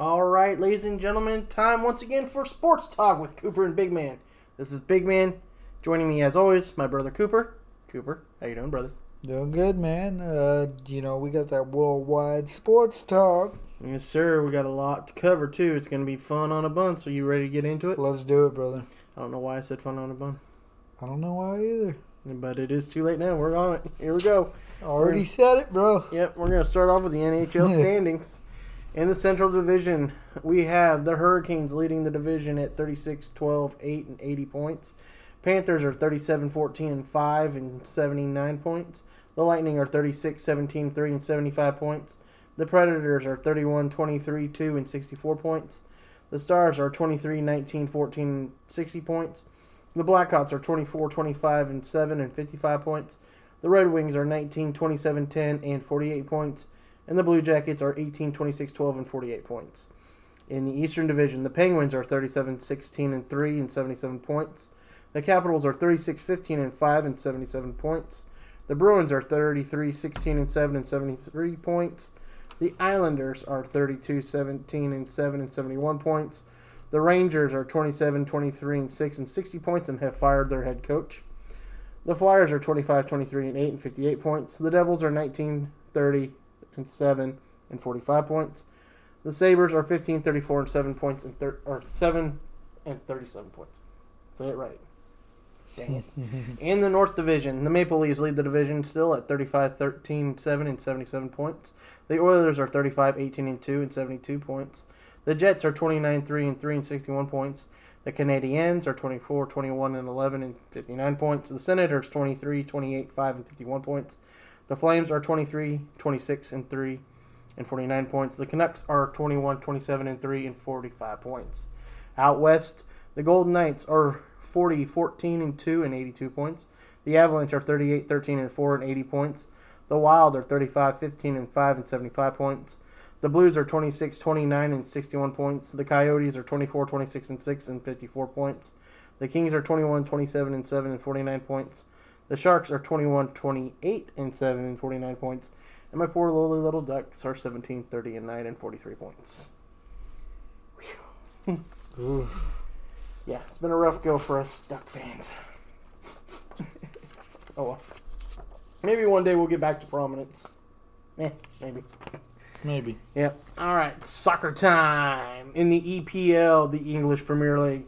All right, ladies and gentlemen, time once again for sports talk with Cooper and Big Man. This is Big Man. Joining me as always, my brother Cooper. Cooper, how you doing, brother? Doing good, man. Uh, you know, we got that worldwide sports talk. Yes, sir. We got a lot to cover too. It's gonna be fun on a bun. So you ready to get into it? Let's do it, brother. I don't know why I said fun on a bun, I don't know why either. but it is too late now. We're on it. Here we go. Already said it, bro. Yep, we're gonna start off with the NHL standings. In the Central Division, we have the Hurricanes leading the division at 36, 12, 8, and 80 points. Panthers are 37, 14, and 5, and 79 points. The Lightning are 36, 17, 3, and 75 points. The Predators are 31, 23, 2, and 64 points. The Stars are 23, 19, 14, and 60 points. The Blackhawks are 24, 25, and 7, and 55 points. The Red Wings are 19, 27, 10, and 48 points and the Blue Jackets are 18, 26, 12, and 48 points. In the Eastern Division, the Penguins are 37, 16, and 3, and 77 points. The Capitals are 36, 15, and 5, and 77 points. The Bruins are 33, 16, and 7, and 73 points. The Islanders are 32, 17, and 7, and 71 points. The Rangers are 27, 23, and 6, and 60 points, and have fired their head coach. The Flyers are 25, 23, and 8, and 58 points. The Devils are 19, 30, and 7 and 45 points. The Sabres are 15, 34 and 7 points and thir- or 7 and 37 points. Say it right. Dang it. In the North Division, the Maple Leafs lead the division still at 35, 13, 7 and 77 points. The Oilers are 35, 18 and 2 and 72 points. The Jets are 29, 3 and 3 and 61 points. The Canadiens are 24, 21 and 11 and 59 points. The Senators 23, 28, 5 and 51 points. The Flames are 23, 26, and 3, and 49 points. The Canucks are 21, 27, and 3, and 45 points. Out west, the Golden Knights are 40, 14, and 2, and 82 points. The Avalanche are 38, 13, and 4, and 80 points. The Wild are 35, 15, and 5, and 75 points. The Blues are 26, 29, and 61 points. The Coyotes are 24, 26, and 6, and 54 points. The Kings are 21, 27, and 7, and 49 points. The Sharks are 21, 28, and 7, and 49 points. And my poor lowly little Ducks are 17, 30, and 9, and 43 points. Yeah, it's been a rough go for us Duck fans. oh well. Maybe one day we'll get back to prominence. Eh, maybe. Maybe. Yep. All right. Soccer time in the EPL, the English Premier League.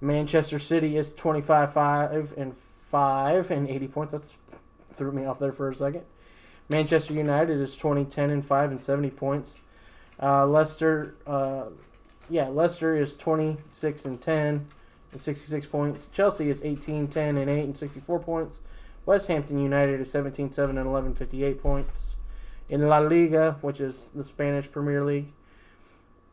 Manchester City is 25 5 and 5 and 80 points. That's threw me off there for a second. Manchester United is 20 10 and 5 and 70 points. Uh, Leicester uh, yeah, Leicester is 26 and 10 and 66 points. Chelsea is 18 10 and 8 and 64 points. West Hampton United is 17 7 and 11, 58 points. In La Liga, which is the Spanish Premier League,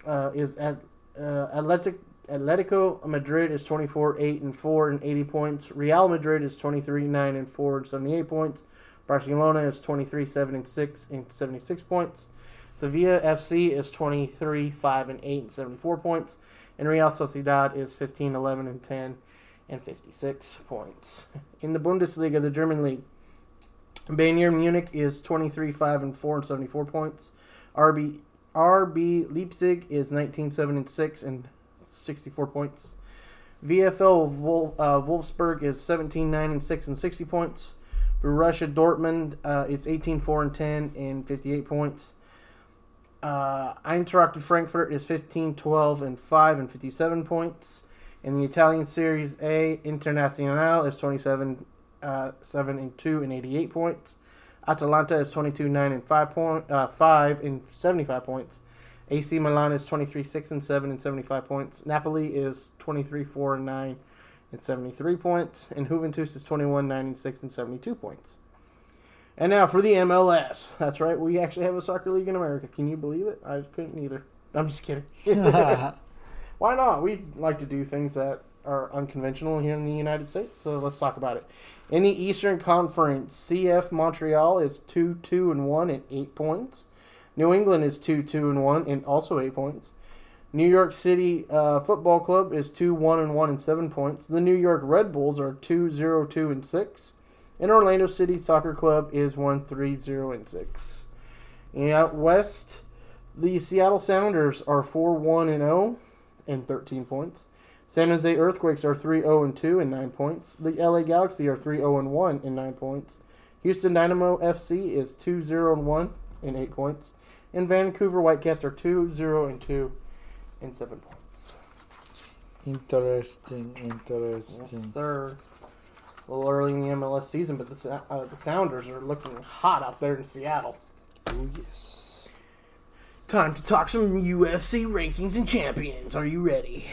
uh, is at uh, Atletic, Atletico Madrid is 24 8 and 4 and 80 points. Real Madrid is 23 9 and 4 and 78 points. Barcelona is 23 7 and 6 and 76 points. Sevilla FC is 23 5 and 8 and 74 points. And Real Sociedad is 15 11 and 10 and 56 points. In the Bundesliga, the German league, Bayern Munich is 23 5 and 4 and 74 points. RB RB Leipzig is 19 7 and 6 and 64 points. VFL uh, Wolfsburg is 17 9 and 6 and 60 points. Borussia Dortmund uh, it's 18 4 and 10 and 58 points. Uh, Eintracht Frankfurt is 15 12 and 5 and 57 points. In the Italian Series A, Internazionale is 27 uh, 7 and 2 and 88 points. Atalanta is 22 9 and 5 point, uh, 5 and 75 points. AC Milan is 23 6 and 7 and 75 points. Napoli is 23 4 and 9 and 73 points. And Juventus is 21 9 and 6 and 72 points. And now for the MLS. That's right, we actually have a soccer league in America. Can you believe it? I couldn't either. I'm just kidding. Why not? We like to do things that are unconventional here in the United States, so let's talk about it. In the Eastern Conference, CF Montreal is 2 2 and 1 and 8 points. New England is 2 2 and 1 and also 8 points. New York City uh, Football Club is 2 1 and 1 and 7 points. The New York Red Bulls are 2 0 2 and 6. And Orlando City Soccer Club is 1 3 0 and 6. And out west, the Seattle Sounders are 4 1 and 0 and 13 points. San Jose Earthquakes are 3 0 and 2 and 9 points. The LA Galaxy are 3 0 and 1 and 9 points. Houston Dynamo FC is 2 0 and 1 and 8 points. And Vancouver Whitecaps are 2 0 and 2 and 7 points. Interesting, interesting. Yes, sir. A little early in the MLS season, but the, uh, the Sounders are looking hot out there in Seattle. Oh, yes. Time to talk some UFC rankings and champions. Are you ready?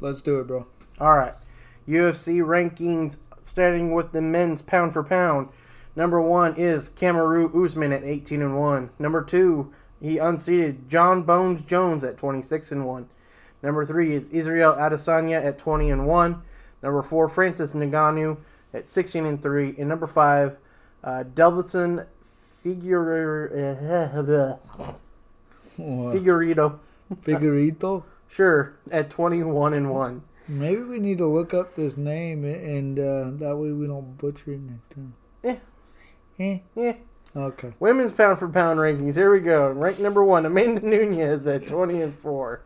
Let's do it, bro. All right. UFC rankings starting with the men's pound for pound. Number one is Kamaru Usman at 18 and 1. Number two, he unseated John Bones Jones at 26 and 1. Number three is Israel Adesanya at 20 and 1. Number four, Francis Ngannou at 16 and 3. And number five, uh, Delvison? Figurito. Figurito? Sure, at 21 and 1. Maybe we need to look up this name and uh, that way we don't butcher it next time. Eh. Eh? Yeah. Okay. Women's pound for pound rankings. Here we go. Rank number one, Amanda Nunes at 20 and 4.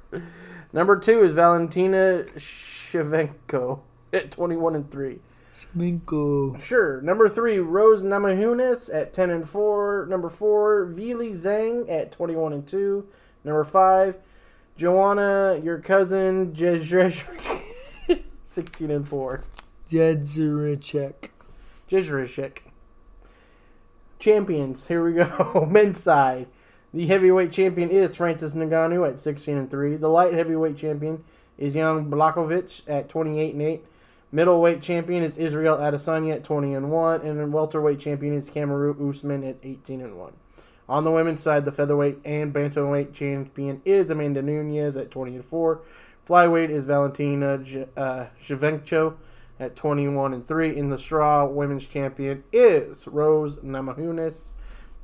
Number two is Valentina Shevchenko at 21 and 3. Minko. Sure. Number three, Rose Namajunas at 10 and 4. Number four, Vili Zhang at 21 and 2. Number five, Joanna, your cousin, Jezresh, 16 and 4. Jedzericek. Jezreshik. Champions. Here we go. Men's side. The heavyweight champion is Francis Ngannou at 16 and 3. The light heavyweight champion is Jan Blakovic at 28 and 8. Middleweight champion is Israel Adesanya at 20 and 1, and welterweight champion is Kamaru Usman at 18 and 1. On the women's side, the featherweight and bantamweight champion is Amanda Nunes at 20 and 4. Flyweight is Valentina uh, Shevchenko at 21 and 3. In the straw, women's champion is Rose Namajunas,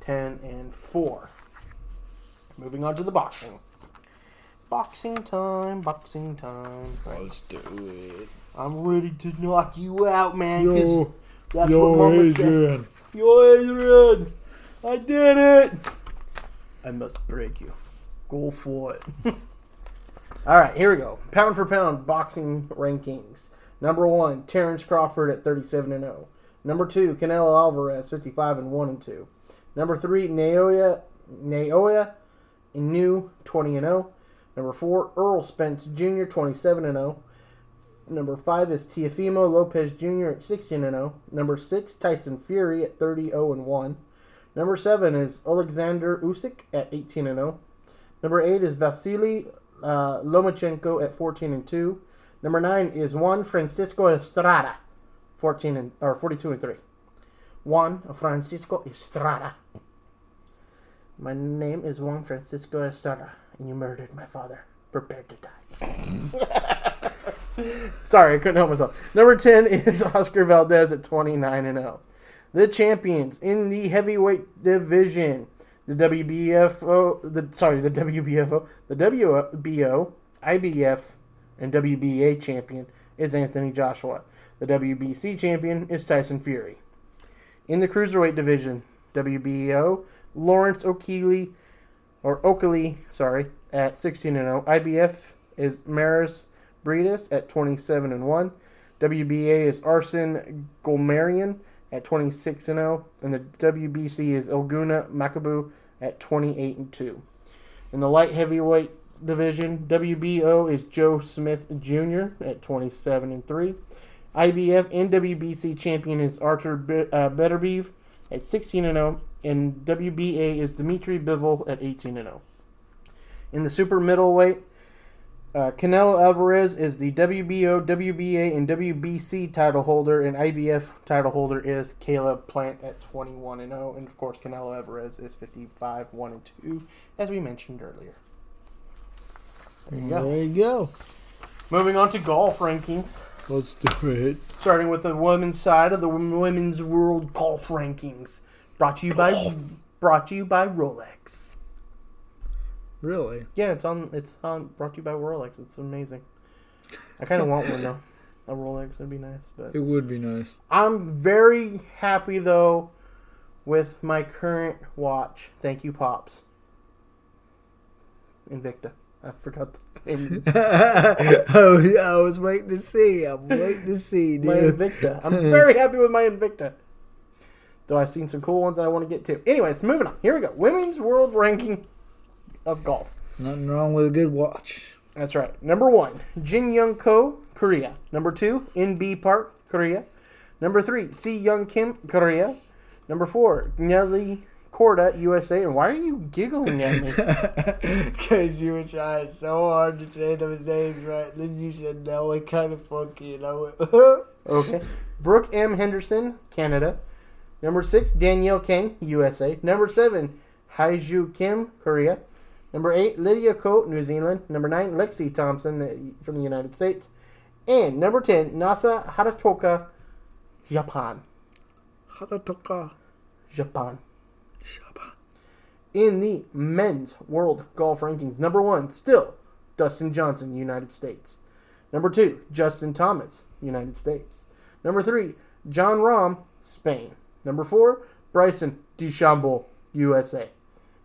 10 and 4. Moving on to the boxing. Boxing time, boxing time. Let's do it. I'm ready to knock you out, man. Yo, that's yo, what Mama said. Adrian. Yo, Adrian, I did it. I must break you. Go for it. All right, here we go. Pound for pound boxing rankings. Number one, Terrence Crawford at 37 and 0. Number two, Canelo Alvarez, 55 and 1 and 2. Number three, Naoya Naoya Inu, 20 and 0. Number four, Errol Spence Jr., 27 and 0. Number five is Teofimo Lopez Jr. at 16 and 0. Number six, Tyson Fury at 30 0 and 1. Number seven is Alexander Usyk at 18 and 0. Number eight is Vasily uh, Lomachenko at 14 and 2. Number nine is Juan Francisco Estrada, 14 and or 42 and 3. Juan Francisco Estrada. My name is Juan Francisco Estrada, and you murdered my father. Prepare to die. Sorry, I couldn't help myself. Number 10 is Oscar Valdez at 29 and 0. The champions in the heavyweight division, the WBFO, the sorry, the WBFO, the WBO, IBF, and WBA champion is Anthony Joshua. The WBC champion is Tyson Fury. In the cruiserweight division, WBO, Lawrence O'Keely, or Oakley, sorry, at 16 and 0. IBF is Maris Briedis at 27 and 1. WBA is Arsen Golmarian at 26 and 0, and the WBC is Elguna Makabu at 28 and 2. In the light heavyweight division, WBO is Joe Smith Jr. at 27 and 3. IBF and WBC champion is Archer Be- uh, Betterbeeve at 16 and 0, and WBA is Dimitri Bivol at 18 and 0. In the super middleweight, uh, Canelo Alvarez is the WBO, WBA, and WBC title holder, and IBF title holder is Caleb Plant at 21 and 0, and of course Canelo Alvarez is 55 1 and 2, as we mentioned earlier. There you go. There you go. Moving on to golf rankings. Let's do it. Starting with the women's side of the women's world golf rankings, brought to you by brought to you by Rolex. Really? Yeah, it's on. It's on. Brought to you by Rolex. It's amazing. I kind of want one though. A Rolex would be nice, but It would be nice. I'm very happy though with my current watch. Thank you, pops. Invicta. I forgot the name. oh, I was waiting to see. I'm waiting to see, my. Invicta. I'm very happy with my Invicta. Though I've seen some cool ones that I want to get to. Anyways, moving on. Here we go. Women's world ranking of golf. Nothing wrong with a good watch. That's right. Number one, Jin Young Ko, Korea. Number two, Inbee Park, Korea. Number three, Sei Young Kim, Korea. Number four, Nelly Corda, USA. And why are you giggling at me? Because you were trying so hard to say those names right. Then you said Nelly kind of funky, and I went, Okay. Brooke M. Henderson, Canada. Number six, Danielle Kang, USA. Number seven, Haiju Kim, Korea. Number eight, Lydia Ko, New Zealand. Number nine, Lexi Thompson uh, from the United States. And number ten, Nasa Haratoka, Japan. Haratoka. Japan. Shaban. In the men's world golf rankings, number one, still Dustin Johnson, United States. Number two, Justin Thomas, United States. Number three, Jon Rahm, Spain. Number four, Bryson DeChambeau, USA.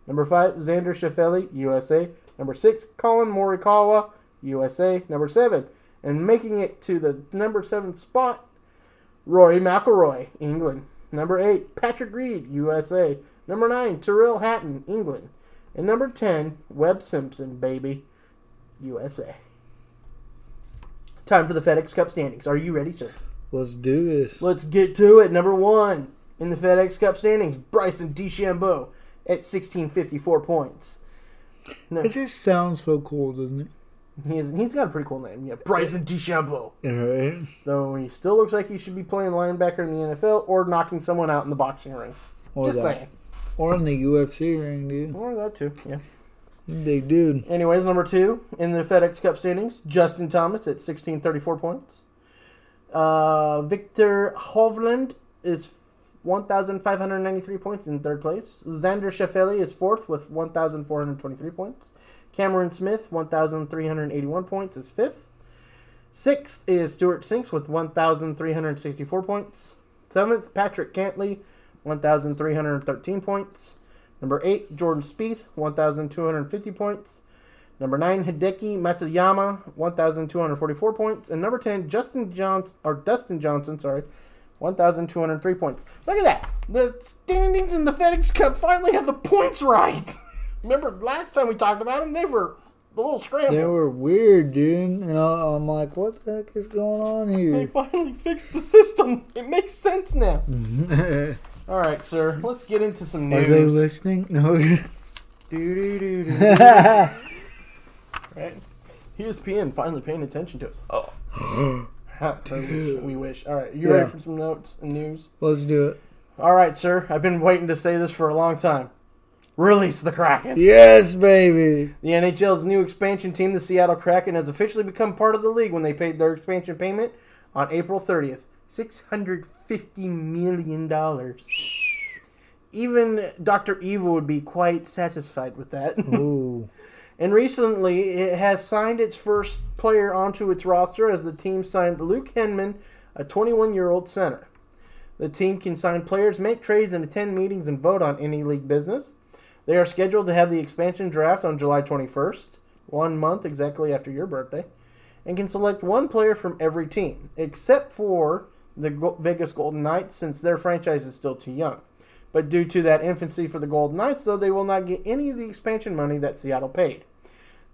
Number five, Xander Schauffele, USA. Number six, Collin Morikawa, USA. Number seven, and making it to the number seven spot, Rory McIlroy, England. Number eight, Patrick Reed, USA. Number nine, Tyrrell Hatton, England. And number ten, Webb Simpson, baby, USA. Time for the FedEx Cup standings. Are you ready, sir? Let's do this. Let's get to it. Number one in the FedEx Cup standings, Bryson DeChambeau at 1654 points. No, It just sounds so cool, doesn't it? he is, he's got a pretty cool name. Yeah, Bryson DeChambeau. Right? Though he still looks like he should be playing linebacker in the NFL or knocking someone out in the boxing ring. Or Just that. saying. Or in the UFC ring, dude. Or that too. Yeah. Big dude. Anyways, number two in the FedEx Cup standings, Justin Thomas at 1634 points. Uh, Viktor Hovland is 1,593 points in third place. Xander Schauffele is fourth with 1,423 points. Cameron Smith, 1,381 points, is fifth. Sixth is Stewart Sinks with 1,364 points. Seventh, Patrick Cantlay, 1,313 points. Number eight, Jordan Spieth, 1,250 points. Number nine, Hideki Matsuyama, 1,244 points. And number 10, Justin Johnson, or Dustin Johnson, sorry, 1,203 points. Look at that. The standings in the FedEx Cup finally have the points right. Remember last time we talked about them, they were a little scrambled. They were weird, dude. And I'm like, what the heck is going on here? They finally fixed the system. It makes sense now. All right, sir. Let's get into some news. Are they listening? No. Right? ESPN finally paying attention to us. Oh. we wish. We wish. All right, you Yeah. ready for some notes and news? Let's do it. All right, sir. I've been waiting to say this for a long time. Release the Kraken. Yes, baby. The NHL's new expansion team, the Seattle Kraken, has officially become part of the league when they paid their expansion payment on April 30th. $650 million. Even Dr. Evil would be quite satisfied with that. Ooh. And recently, it has signed its first player onto its roster as the team signed Luke Henman, a 21 year old center. The team can sign players, make trades, and attend meetings and vote on any league business. They are scheduled to have the expansion draft on July 21st, one month exactly after your birthday, and can select one player from every team, except for the Go- Vegas Golden Knights, since their franchise is still too young. But due to that infancy for the Golden Knights, though, they will not get any of the expansion money that Seattle paid.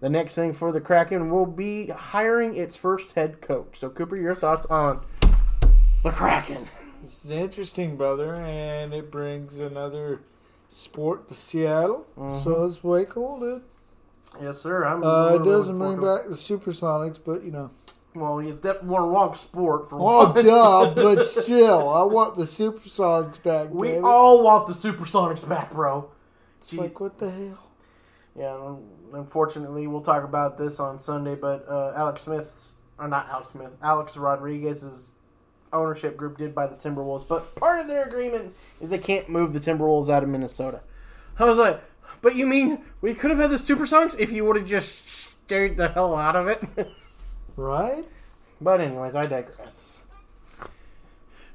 The next thing for the Kraken will be hiring its first head coach. So, Cooper, your thoughts on the Kraken? This is interesting, brother, and it brings another sport to Seattle. So it's way cool, dude. Yes, sir. I'm Uh, it doesn't bring forward back the Supersonics, but you know. Well, you that more wrong sport for Oh, one. duh, but still, I want the Supersonics back, We baby. all want the Supersonics back, bro. It's like, what the hell? Yeah, unfortunately, we'll talk about this on Sunday, but uh, Alex Smith's, or not Alex Smith, Alex Rodriguez's ownership group did buy the Timberwolves, but part of their agreement is they can't move the Timberwolves out of Minnesota. I was like, but you mean we could have had the Supersonics if you would have just stayed the hell out of it? Right? But anyways, I digress.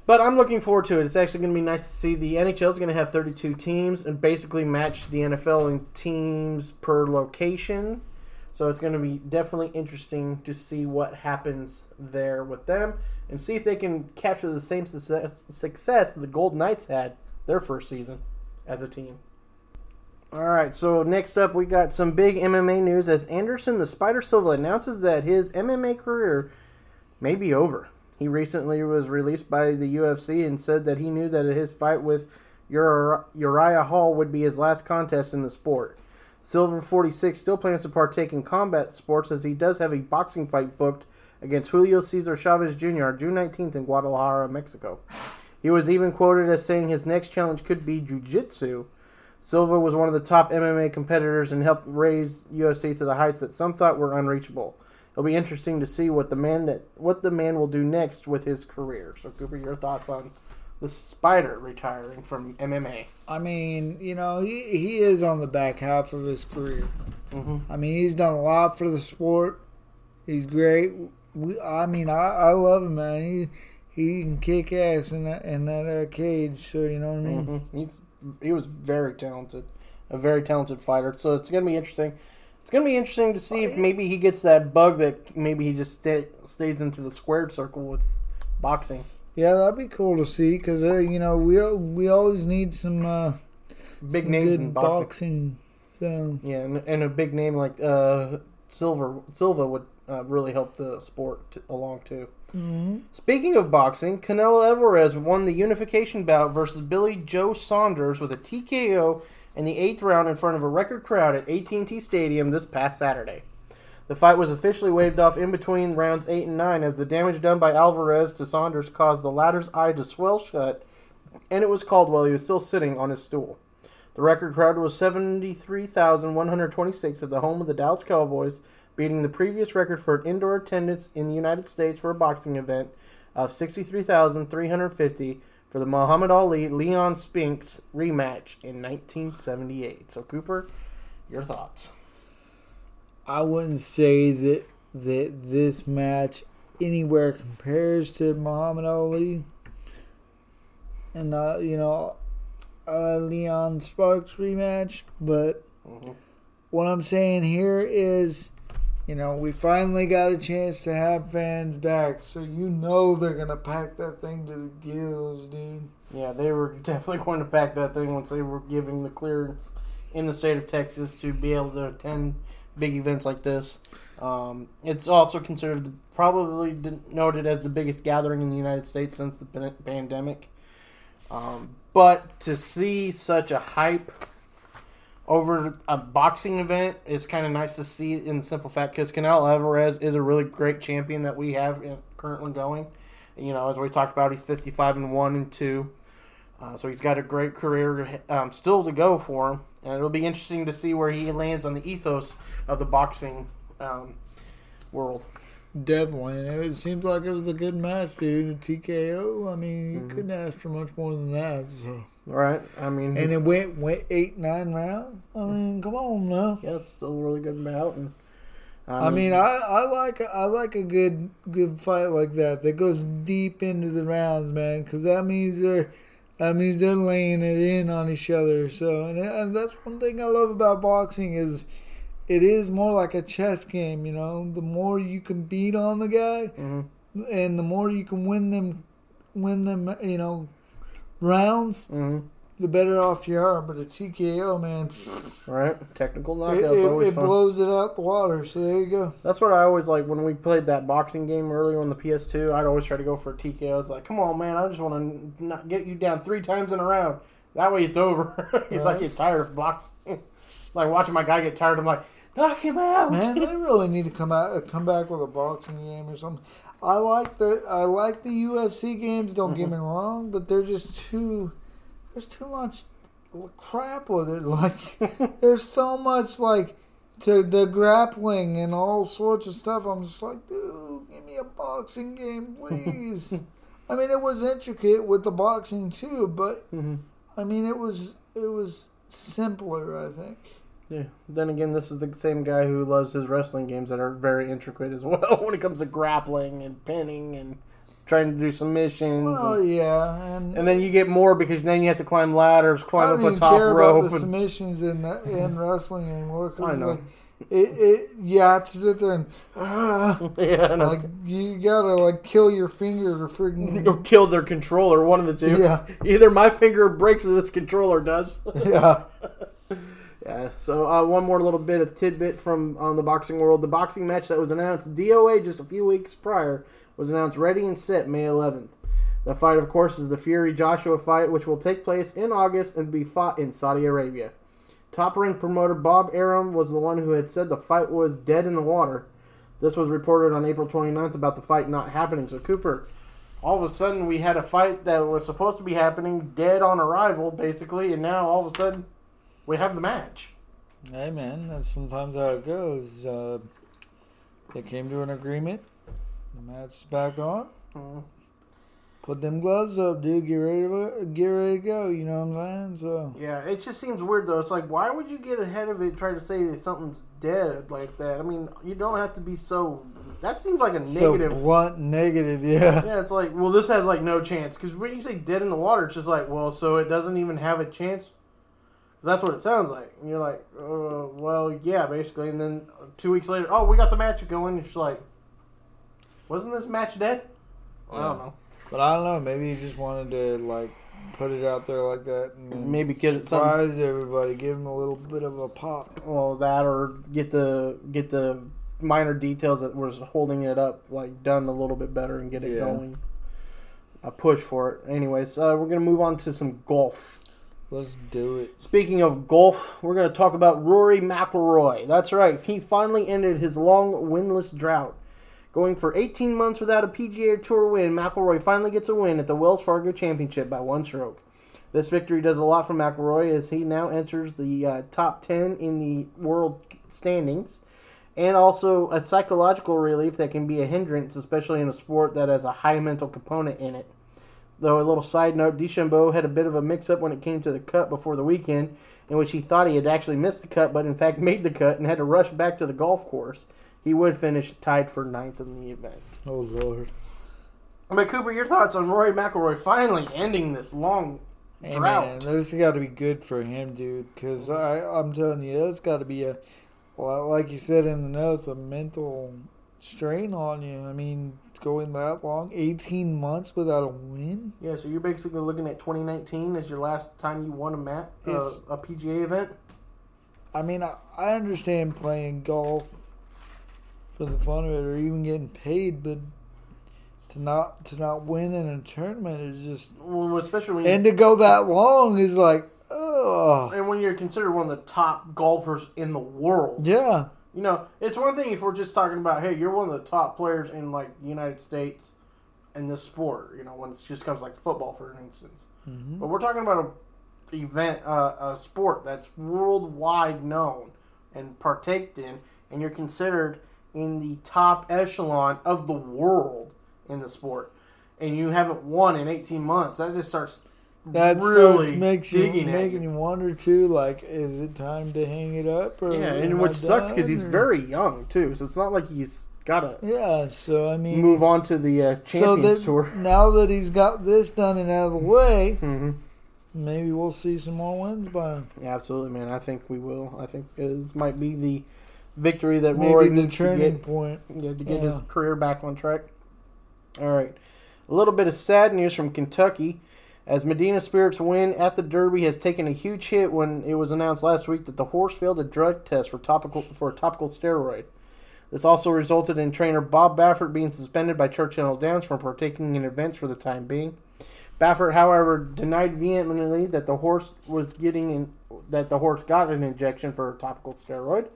But I'm looking forward to it. It's actually going to be nice to see the NHL is going to have 32 teams and basically match the NFL in teams per location. So it's going to be definitely interesting to see what happens there with them and see if they can capture the same success, success the Golden Knights had their first season as a team. All right, so next up we got some big MMA news as Anderson the Spider Silva announces that his MMA career may be over. He recently was released by the UFC and said that he knew that his fight with Uriah Hall would be his last contest in the sport. Silva 46 still plans to partake in combat sports as he does have a boxing fight booked against Julio Cesar Chavez Jr. June 19th in Guadalajara, Mexico. He was even quoted as saying his next challenge could be jiu-jitsu. Silva was one of the top MMA competitors and helped raise UFC to the heights that some thought were unreachable. It'll be interesting to see what the man that what the man will do next with his career. So, Cooper, your thoughts on the Spider retiring from MMA? I mean, you know, he, he is on the back half of his career. Mm-hmm. I mean, he's done a lot for the sport. He's great. We, I mean, I, I love him, man. He he can kick ass in that in that uh, cage. So you know what I mean. Mm-hmm. He's he was very talented, a very talented fighter. So it's gonna be interesting. It's gonna be interesting to see if maybe he gets that bug that maybe he just stay, stays into the squared circle with boxing. Yeah, that'd be cool to see because uh, you know we we always need some uh, Big some names good in boxing. boxing. So Yeah, and, and a big name like uh, Silver Silva would uh, really help the sport t- along too. Speaking of boxing, Canelo Alvarez won the unification bout versus Billy Joe Saunders with a TKO in the eighth round in front of a record crowd at AT&T Stadium this past Saturday. The fight was officially waved off in between rounds eight and nine as the damage done by Alvarez to Saunders caused the latter's eye to swell shut, and it was called while he was still sitting on his stool. The record crowd was 73,126 at the home of the Dallas Cowboys, beating the previous record for an indoor attendance in the United States for a boxing event of 63,350 for the Muhammad Ali Leon Spinks rematch in 1978. So, Cooper, your thoughts? I wouldn't say that that this match anywhere compares to Muhammad Ali and uh, you know uh, Leon Sparks rematch, but what I'm saying here is, you know, we finally got a chance to have fans back, so you know they're gonna pack that thing to the gills, dude. Yeah, they were definitely going to pack that thing once they were giving the clearance in the state of Texas to be able to attend big events like this. Um, it's also considered probably noted as the biggest gathering in the United States since the pandemic. Um, but to see such a hype over a boxing event is kind of nice to see in the simple fact because Canelo Alvarez is a really great champion that we have currently going. You know, as we talked about, he's 55 and 1 and 2. Uh, so he's got a great career um, still to go for him, and it'll be interesting to see where he lands on the ethos of the boxing um, world. Definitely. It seems like it was a good match, dude. TKO. I mean, you couldn't ask for much more than that. So. Right? I mean, And it went went eight nine rounds. I mean, come on now. yeah, it's still a really good bout. And, um, I mean, I, I like I like a good good fight like that that goes deep into the rounds, man, because that means they're that means they're laying it in on each other. So, and, and that's one thing I love about boxing is it is more like a chess game. You know, the more you can beat on the guy, mm-hmm. and the more you can win them, win them, you know, rounds, Mhm. the better off you are. But a TKO, man, right? Technical it, knockouts it, always it fun. blows it out the water. So there you go. That's what I always like when we played that boxing game earlier on the PS2. I'd always try to go for a TKO. It's like, come on, man, I just want to not get you down three times in a round. That way it's over. Because I get tired of boxing. like watching my guy get tired, I'm like, knock him out. Man, they really need to come out, come back with a boxing game or something. I like the I like the UFC games. Don't get me mm-hmm. wrong, but they're just too. There's too much crap with it. Like there's so much like to the grappling and all sorts of stuff. I'm just like, dude, give me a boxing game, please. I mean, it was intricate with the boxing too, but mm-hmm. I mean, it was it was simpler. I think. Yeah. Then again, this is the same guy who loves his wrestling games that are very intricate as well when it comes to grappling and pinning and trying to do submissions. Oh and, yeah, and and then you get more because then you have to climb ladders, climb up a top care rope. about the and- submissions in in wrestling anymore. Cause I it's know. Like, it, it, you have to sit there and ah, yeah, like you gotta like kill your finger to freaking or kill their controller, one of the two. Yeah. Either my finger breaks or this controller does. yeah. Yeah. So uh, one more little bit of tidbit from on the boxing world. The boxing match that was announced DOA just a few weeks prior was announced ready and set May 11th. The fight, of course, is the Fury Joshua fight, which will take place in August and be fought in Saudi Arabia. Top ring promoter Bob Arum was the one who had said the fight was dead in the water. This was reported on April 29th about the fight not happening. So, Cooper, all of a sudden we had a fight that was supposed to be happening dead on arrival, basically, and now all of a sudden we have the match. Hey man, that's sometimes how it goes. Uh, they came to an agreement. The match's back on. Mhm. Put them gloves up, dude. Get ready to get ready to go. You know what I'm saying? So Yeah, it just seems weird though. It's like, why would you get ahead of it and try to say that something's dead like that? I mean, you don't have to be so. That seems like a negative, so blunt, negative. Yeah. yeah, it's like, well, this has like no chance. Because when you say dead in the water, it's just like, well, so it doesn't even have a chance. That's what it sounds like. And you're like, uh, well, yeah, basically. And then two weeks later, oh, we got the match going. It's like, wasn't this match dead? I don't know. But I don't know. Maybe he just wanted to like put it out there like that, and Maybe get it surprise everybody, give him a little bit of a pop. Well, that or get the get the minor details that was holding it up like done a little bit better and get it Yeah. going. A push for it. Anyways, uh, we're gonna move on to some golf. Let's do it. Speaking of golf, we're going to talk about Rory McIlroy. That's right, he finally ended his long winless drought. Going for 18 months without a PGA Tour win, McIlroy finally gets a win at the Wells Fargo Championship by one stroke. This victory does a lot for McIlroy as he now enters the uh, top 10 in the world standings, and also a psychological relief that can be a hindrance, especially in a sport that has a high mental component in it. Though a little side note, DeChambeau had a bit of a mix-up when it came to the cut before the weekend, in which he thought he had actually missed the cut, but in fact made the cut and had to rush back to the golf course. He would finish tied for ninth in the event. Oh lord. But Cooper, your thoughts on Rory McIlroy finally ending this long Hey, drought? man, this has got to be good for him, dude. Because I'm telling you, that's got to be a, like you said in the notes, a mental strain on you. I mean, going that long, 18 months without a win. Yeah, so you're basically looking at 2019 as your last time you won a mat, uh, a PGA event. I mean, I, I understand playing golf for the fun of it, or even getting paid, but to not to not win in a tournament is just, Well, especially when and to go that long is like, oh, and when you're considered one of the top golfers in the world. yeah, You know, it's one thing if we're just talking about, hey, you're one of the top players in like the United States in this sport. You know, when it just comes like football, for instance. But we're talking about a event, uh, a sport that's worldwide known and partaked in, and you're considered in the top echelon of the world in the sport, and you haven't won in 18 months. That just starts That really starts makes you making you wonder too. Like, is it time to hang it up? Or Yeah, and which sucks because he's or- very young too, so it's not like he's got to Yeah, so I mean, move on to the uh, so Champions that Tour. now that he's got this done and out of the way, hmm maybe we'll see some more wins by him. Yeah, absolutely, man. I think we will. I think this might be the victory that Maybe Roy the needs to turning get, point. yeah, to get his career back on track. All right, a little bit of sad news from Kentucky, as Medina Spirit's win at the Derby has taken a huge hit when it was announced last week that the horse failed a drug test for topical for a topical steroid. This also resulted in trainer Bob Baffert being suspended by Churchill Downs from partaking in events for the time being. Baffert, however, denied vehemently that the horse was getting in, that the horse got an injection for a topical steroid.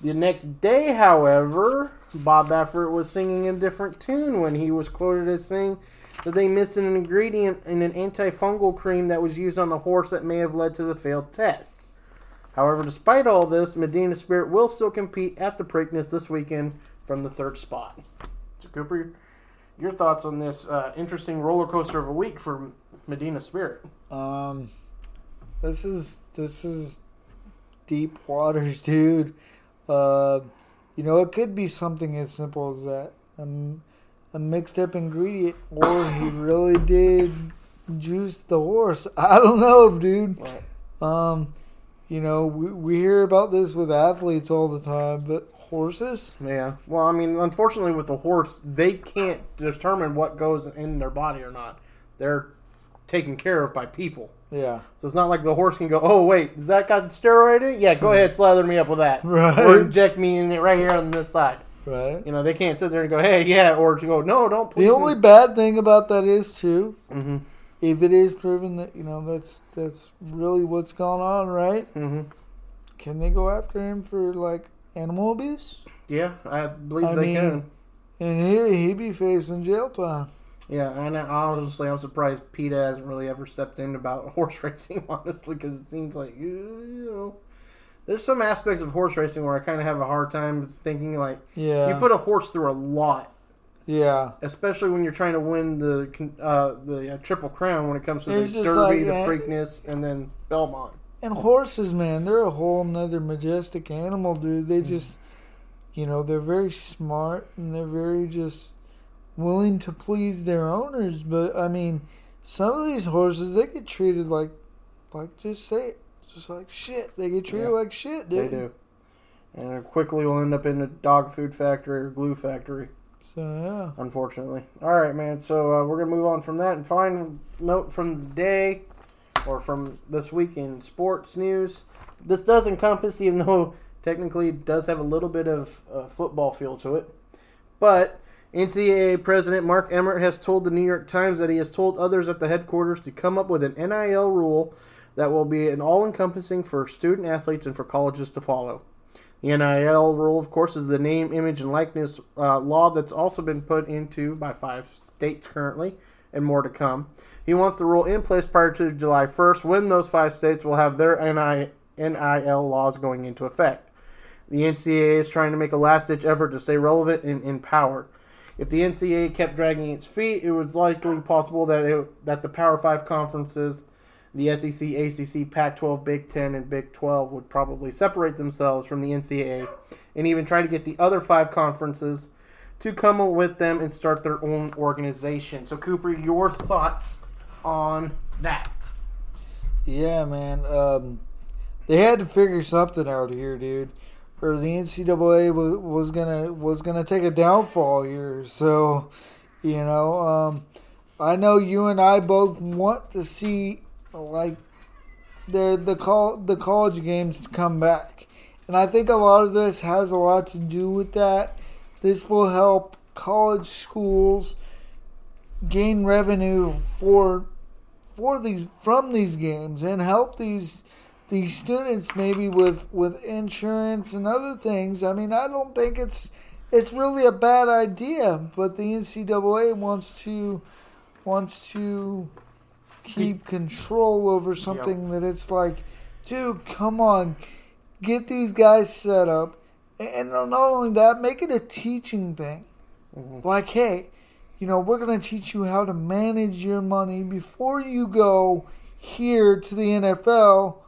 The next day, however, Bob Baffert was singing a different tune when he was quoted as saying that they missed an ingredient in an antifungal cream that was used on the horse that may have led to the failed test. However, despite all this, Medina Spirit will still compete at the Preakness this weekend from the third spot. So, Cooper, your thoughts on this uh, interesting roller coaster of a week for Medina Spirit? Um, this is this is deep waters, dude. Uh, you know, it could be something as simple as that. Um, a mixed up ingredient, or he really did juice the horse. I don't know, dude. Um, you know, we, we hear about this with athletes all the time, but horses, Yeah. Well, I mean, unfortunately, with the horse, they can't determine what goes in their body or not. They're taken care of by people. yeah, So it's not like the horse can go, oh, wait, does that got steroid in it? Yeah, go ahead, slather me up with that. Right. Or inject me in it right here on this side. Right. You know, they can't sit there and go, hey, yeah, or to go, no, don't please. The only bad thing about that is too, hmm if it is proven that you know that's that's really what's going on, right? hmm Can they go after him for like animal abuse? Yeah, I believe I they mean- can. And he he be facing jail time. Yeah, and I- honestly, I'm surprised PETA hasn't really ever stepped in about horse racing, honestly, because it seems like, you know, there's some aspects of horse racing where I kind of have a hard time thinking, like, Yeah, you put a horse through a lot, yeah. especially when you're trying to win the uh, the uh, Triple Crown when it comes to It's the Derby, like, the uh, Preakness, and then Belmont. And horses, man, they're a whole nother majestic animal, dude. Mm. They just, you know, they're very smart and they're very just willing to please their owners. But I mean, some of these horses they get treated like, like just say just like shit. They get treated Yeah. like shit, dude. They do. And quickly will end up in a dog food factory or glue factory. So yeah. unfortunately. All right, man. So uh, we're gonna move on from that and final note from the day, or from this week in sports news. This does encompass, even though technically it does have a little bit of uh, football feel to it, but. NCAA President Mark Emmert has told the New York Times that he has told others at the headquarters to come up with an NIL rule that will be an all encompassing for student athletes and for colleges to follow. The NIL rule, of course, is the name, image, and likeness uh, law that's also been put into by five states currently, and more to come. He wants the rule in place prior to July 1st, when those five states will have their NIL laws going into effect. The NCAA is trying to make a last ditch effort to stay relevant and in power. If the NCAA kept dragging its feet, it was likely possible that it, that the Power Five conferences, the SEC, ACC, Pac-12, Big Ten, and Big 12 would probably separate themselves from the NCAA, and even try to get the other five conferences to come with them and start their own organization. So, Cooper, your thoughts on that? Yeah, man. Um, they had to figure something out here, dude. Or the NCAA was, was gonna was gonna take a downfall here. So, you know, um, I know you and I both want to see like the the call the college games come back, and I think a lot of this has a lot to do with that. This will help college schools gain revenue for for these from these games and help these these students maybe with with insurance and other things. I mean, I don't think it's it's really a bad idea, but the NCAA wants to wants to keep control over something that it's like, dude, come on, get these guys set up, and not only that, make it a teaching thing. Mm-hmm. Like, hey, you know, we're going to teach you how to manage your money before you go here to the NFL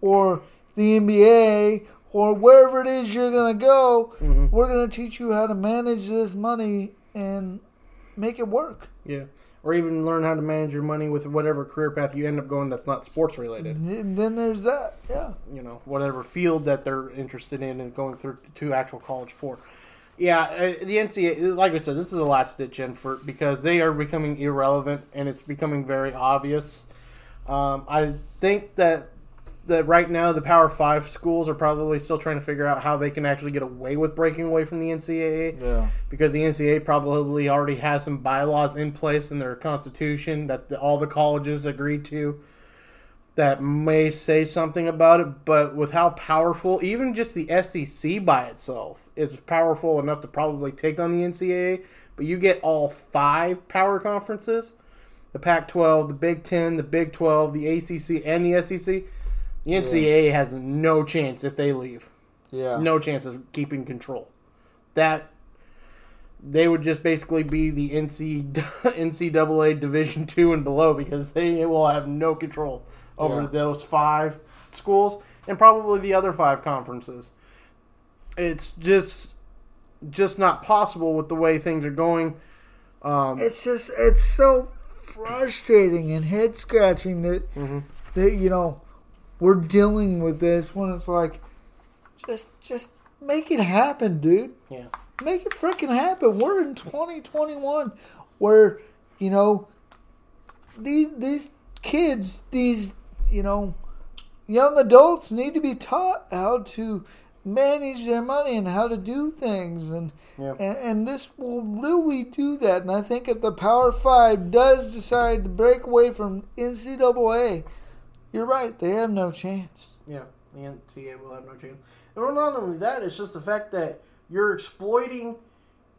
or the NBA or wherever it is you're going to go. Mm-hmm. We're going to teach you how to manage this money and make it work. Yeah. Or even learn how to manage your money with whatever career path you end up going that's not sports related. And then there's that. Yeah. You know, whatever field that they're interested in and going through to actual college for. Yeah, uh, the NCAA, like I said, this is a last ditch effort because they are becoming irrelevant and it's becoming very obvious. Um, I think that that right now the Power Five schools are probably still trying to figure out how they can actually get away with breaking away from the NCAA. Yeah. Because the NCAA probably already has some bylaws in place in their constitution that the, all the colleges agreed to that may say something about it, but with how powerful, even just the SEC by itself is powerful enough to probably take on the NCAA. But you get all five power conferences the Pac 12, the Big 10, the Big 12, the ACC, and the SEC. The NCAA has no chance if they leave. Yeah. No chance of keeping control. That they would just basically be the NC, NCAA Division two and below because they will have no control over Yeah. those five schools and probably the other five conferences. It's just just not possible with the way things are going. Um, it's just it's so frustrating and head scratching that that you know we're dealing with this when it's like just just make it happen, dude. yeah. Make it freaking happen. We're in 2021 where you know these these kids, these you know young adults need to be taught how to manage their money and how to do things and Yeah. and, and this will really do that and I think if the Power 5 does decide to break away from NCAA you're right they have no chance Yeah, the NCAA will have no chance. And well, not only that, it's just the fact that you're exploiting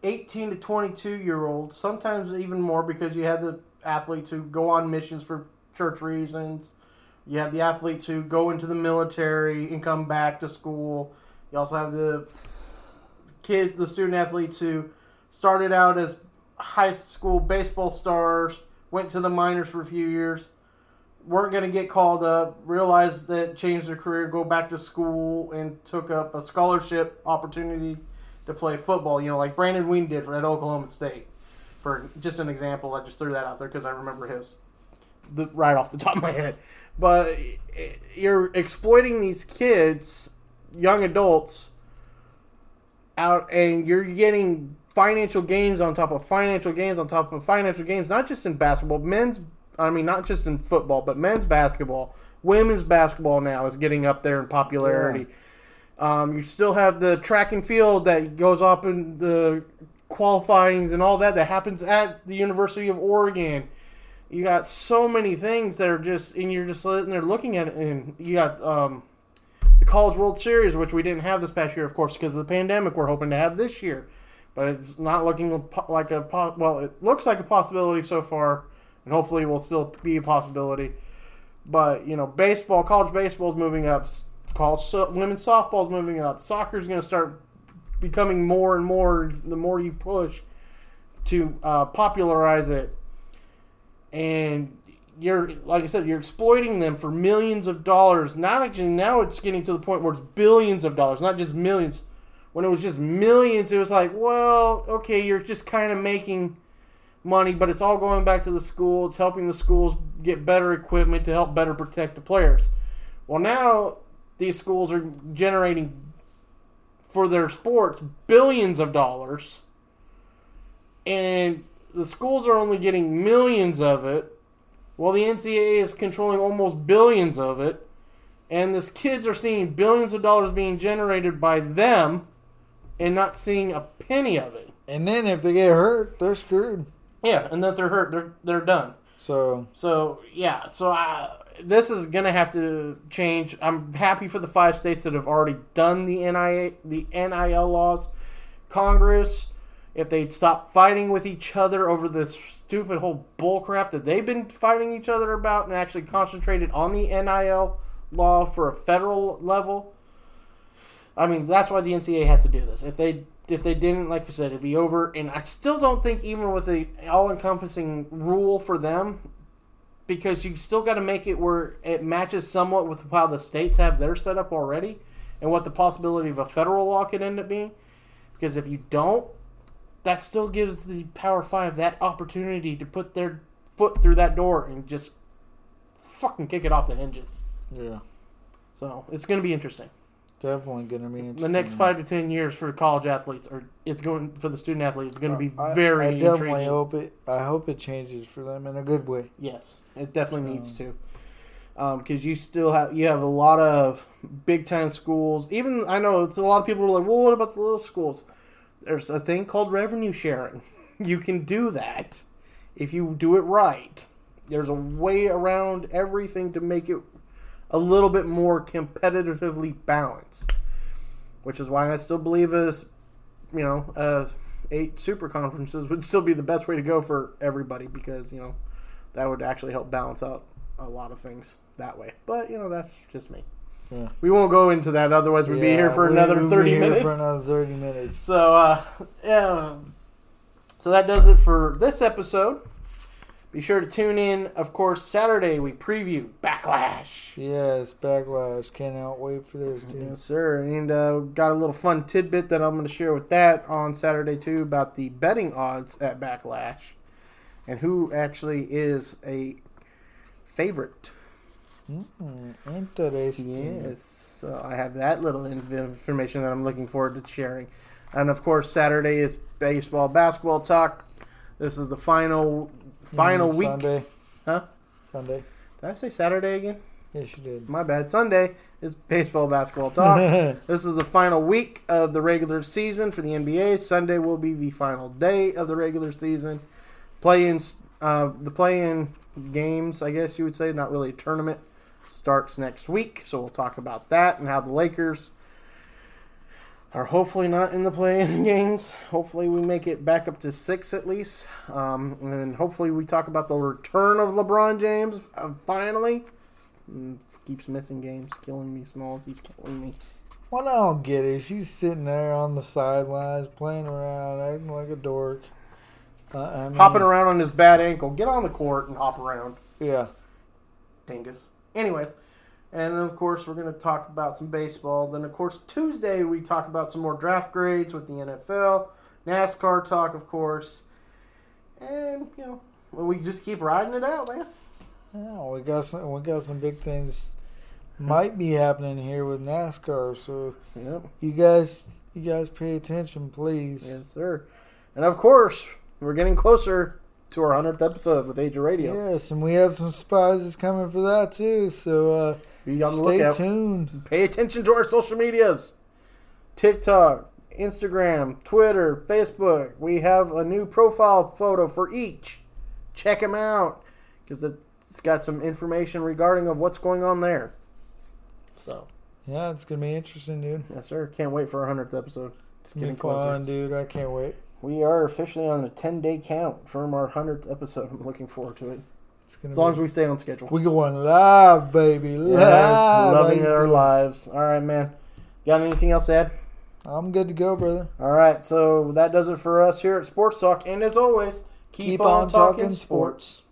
18 to 22 year olds, sometimes even more because you have the athletes who go on missions for church reasons. You have the athletes who go into the military and come back to school. You also have the kid, the student athletes who started out as high school baseball stars, went to the minors for a few years, weren't going to get called up, realized that changed their career, go back to school, and took up a scholarship opportunity to play football. You know, like Brandon Weeden did for at Oklahoma State. For just an example, I just threw that out there because I remember his the, right off the top of my head. But you're exploiting these kids, young adults, out, and you're getting financial gains on top of financial gains on top of financial gains, not just in basketball, men's, I mean, not just in football, but men's basketball. Women's basketball now is getting up there in popularity. Um, you still have the track and field that goes up in the qualifyings and all that that happens at the University of Oregon. You got so many things that are just, and you're just sitting there looking at it, and you got um, the College World Series, which we didn't have this past year, of course, because of the pandemic. We're hoping to have this year, but it's not looking like a po- well. It looks like a possibility so far, and hopefully will still be a possibility. But you know, baseball, college baseball is moving up. College so- women's softball is moving up. Soccer is going to start becoming more and more the more you push to uh, popularize it. And you're like I said, you're exploiting them for millions of dollars. Now, actually, now it's getting to the point where it's billions of dollars, not just millions. When it was just millions, it was like, well, okay, you're just kind of making money, but it's all going back to the school. It's helping the schools get better equipment to help better protect the players. Well, now these schools are generating for their sports billions of dollars, and the schools are only getting millions of it, while the NCAA is controlling almost billions of it, and these kids are seeing billions of dollars being generated by them, and not seeing a penny of it. and then if they get hurt they're screwed Yeah, and that they're hurt, they're they're done. so So yeah, so I, this is gonna have to change. I'm happy for the five states that have already done the NIA, the NIL laws. Congress, if they'd stop fighting with each other over this stupid whole bullcrap that they've been fighting each other about and actually concentrated on the NIL law for a federal level. I mean, that's why the NCAA has to do this. If they if they didn't, like you said, it'd be over. And I still don't think even with a all encompassing rule for them, because you've still got to make it where it matches somewhat with how the states have their setup already, and what the possibility of a federal law could end up being. Because if you don't, that still gives the Power Five that opportunity to put their foot through that door and just fucking kick it off the hinges. Yeah, So it's going to be interesting. Definitely gonna be interesting. The next five to ten years for college athletes, or it's going for the student athletes, is going to be I- very I, definitely intriguing. hope it. I hope it changes for them in a good way. Yes, it definitely needs to, um, because you still have you have a lot of big time schools. Even I know it's a lot of people are like, well, what about the little schools? There's a thing called revenue sharing. You can do that if you do it right. There's a way around everything to make it a little bit more competitively balanced, which is why I still believe as you know, uh, eight super conferences would still be the best way to go for everybody because you know that would actually help balance out a lot of things that way. But you know, that's just me. Yeah. We won't go into that, otherwise we'd be here for another thirty minutes. For another thirty minutes. So, uh, yeah. So that does it for this episode. Be sure to tune in. Of course, Saturday we preview Backlash. Yes, backlash. Cannot wait for this, dude. Yes, sir. And uh, got a little fun tidbit that I'm going to share with that on Saturday too about the betting odds at Backlash and who actually is a favorite. Interesting. Yes. So I have that little information that I'm looking forward to sharing. And of course, Saturday is baseball, basketball talk. This is the final final Mm, week. Sunday. Huh? Sunday. Did I say Saturday again? Yes, you did. My bad. Sunday is baseball, basketball talk. this is the final week of the regular season for the NBA. Sunday will be the final day of the regular season. Play-in, uh, the play-in games, I guess you would say, not really a tournament, starts next week. So we'll talk about that and how the Lakers are hopefully not in the play-in games. Hopefully we make it back up to six at least, um, and then hopefully we talk about the return of LeBron James uh, finally. Mm, keeps missing games, killing me. Smalls, he's killing me. What I don't get is he's sitting there on the sidelines playing around, acting like a dork. Uh, I mean, Hopping around on his bad ankle. Get on the court and hop around, Yeah. dingus. Anyways, and then of course we're going to talk about some baseball. Then of course Tuesday we talk about some more draft grades with the NFL, NASCAR talk, of course, and you know well, we just keep riding it out, man. Yeah, we got some. We got some big things might be happening here with NASCAR. So Yep. you guys, you guys pay attention, please. Yes, sir. And of course we're getting closer to our hundredth episode with Age of Radio. Yes, and we have some surprises coming for that too. So uh, Be on the stay lookout. tuned. Pay attention to our social medias TikTok, Instagram, Twitter, Facebook. We have a new profile photo for each. Check them out because it's got some information regarding of what's going on there. So, Yeah, it's gonna be interesting, dude. yes, sir. Can't wait for our 100th episode. It's getting closer. fun, dude. I can't wait. We are officially on a 10 day count from our 100th episode. I'm looking forward to it. As long be, as we stay on schedule. we going live, baby. Live. Yes, loving our lives. All right, man. Got anything else to add? I'm good to go, brother. All right, so that does it for us here at Sports Talk. And as always, keep, on, talking, sports.